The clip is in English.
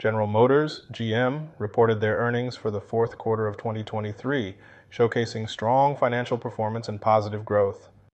General Motors, GM, reported their earnings for the fourth quarter of 2023, showcasing strong financial performance and positive growth.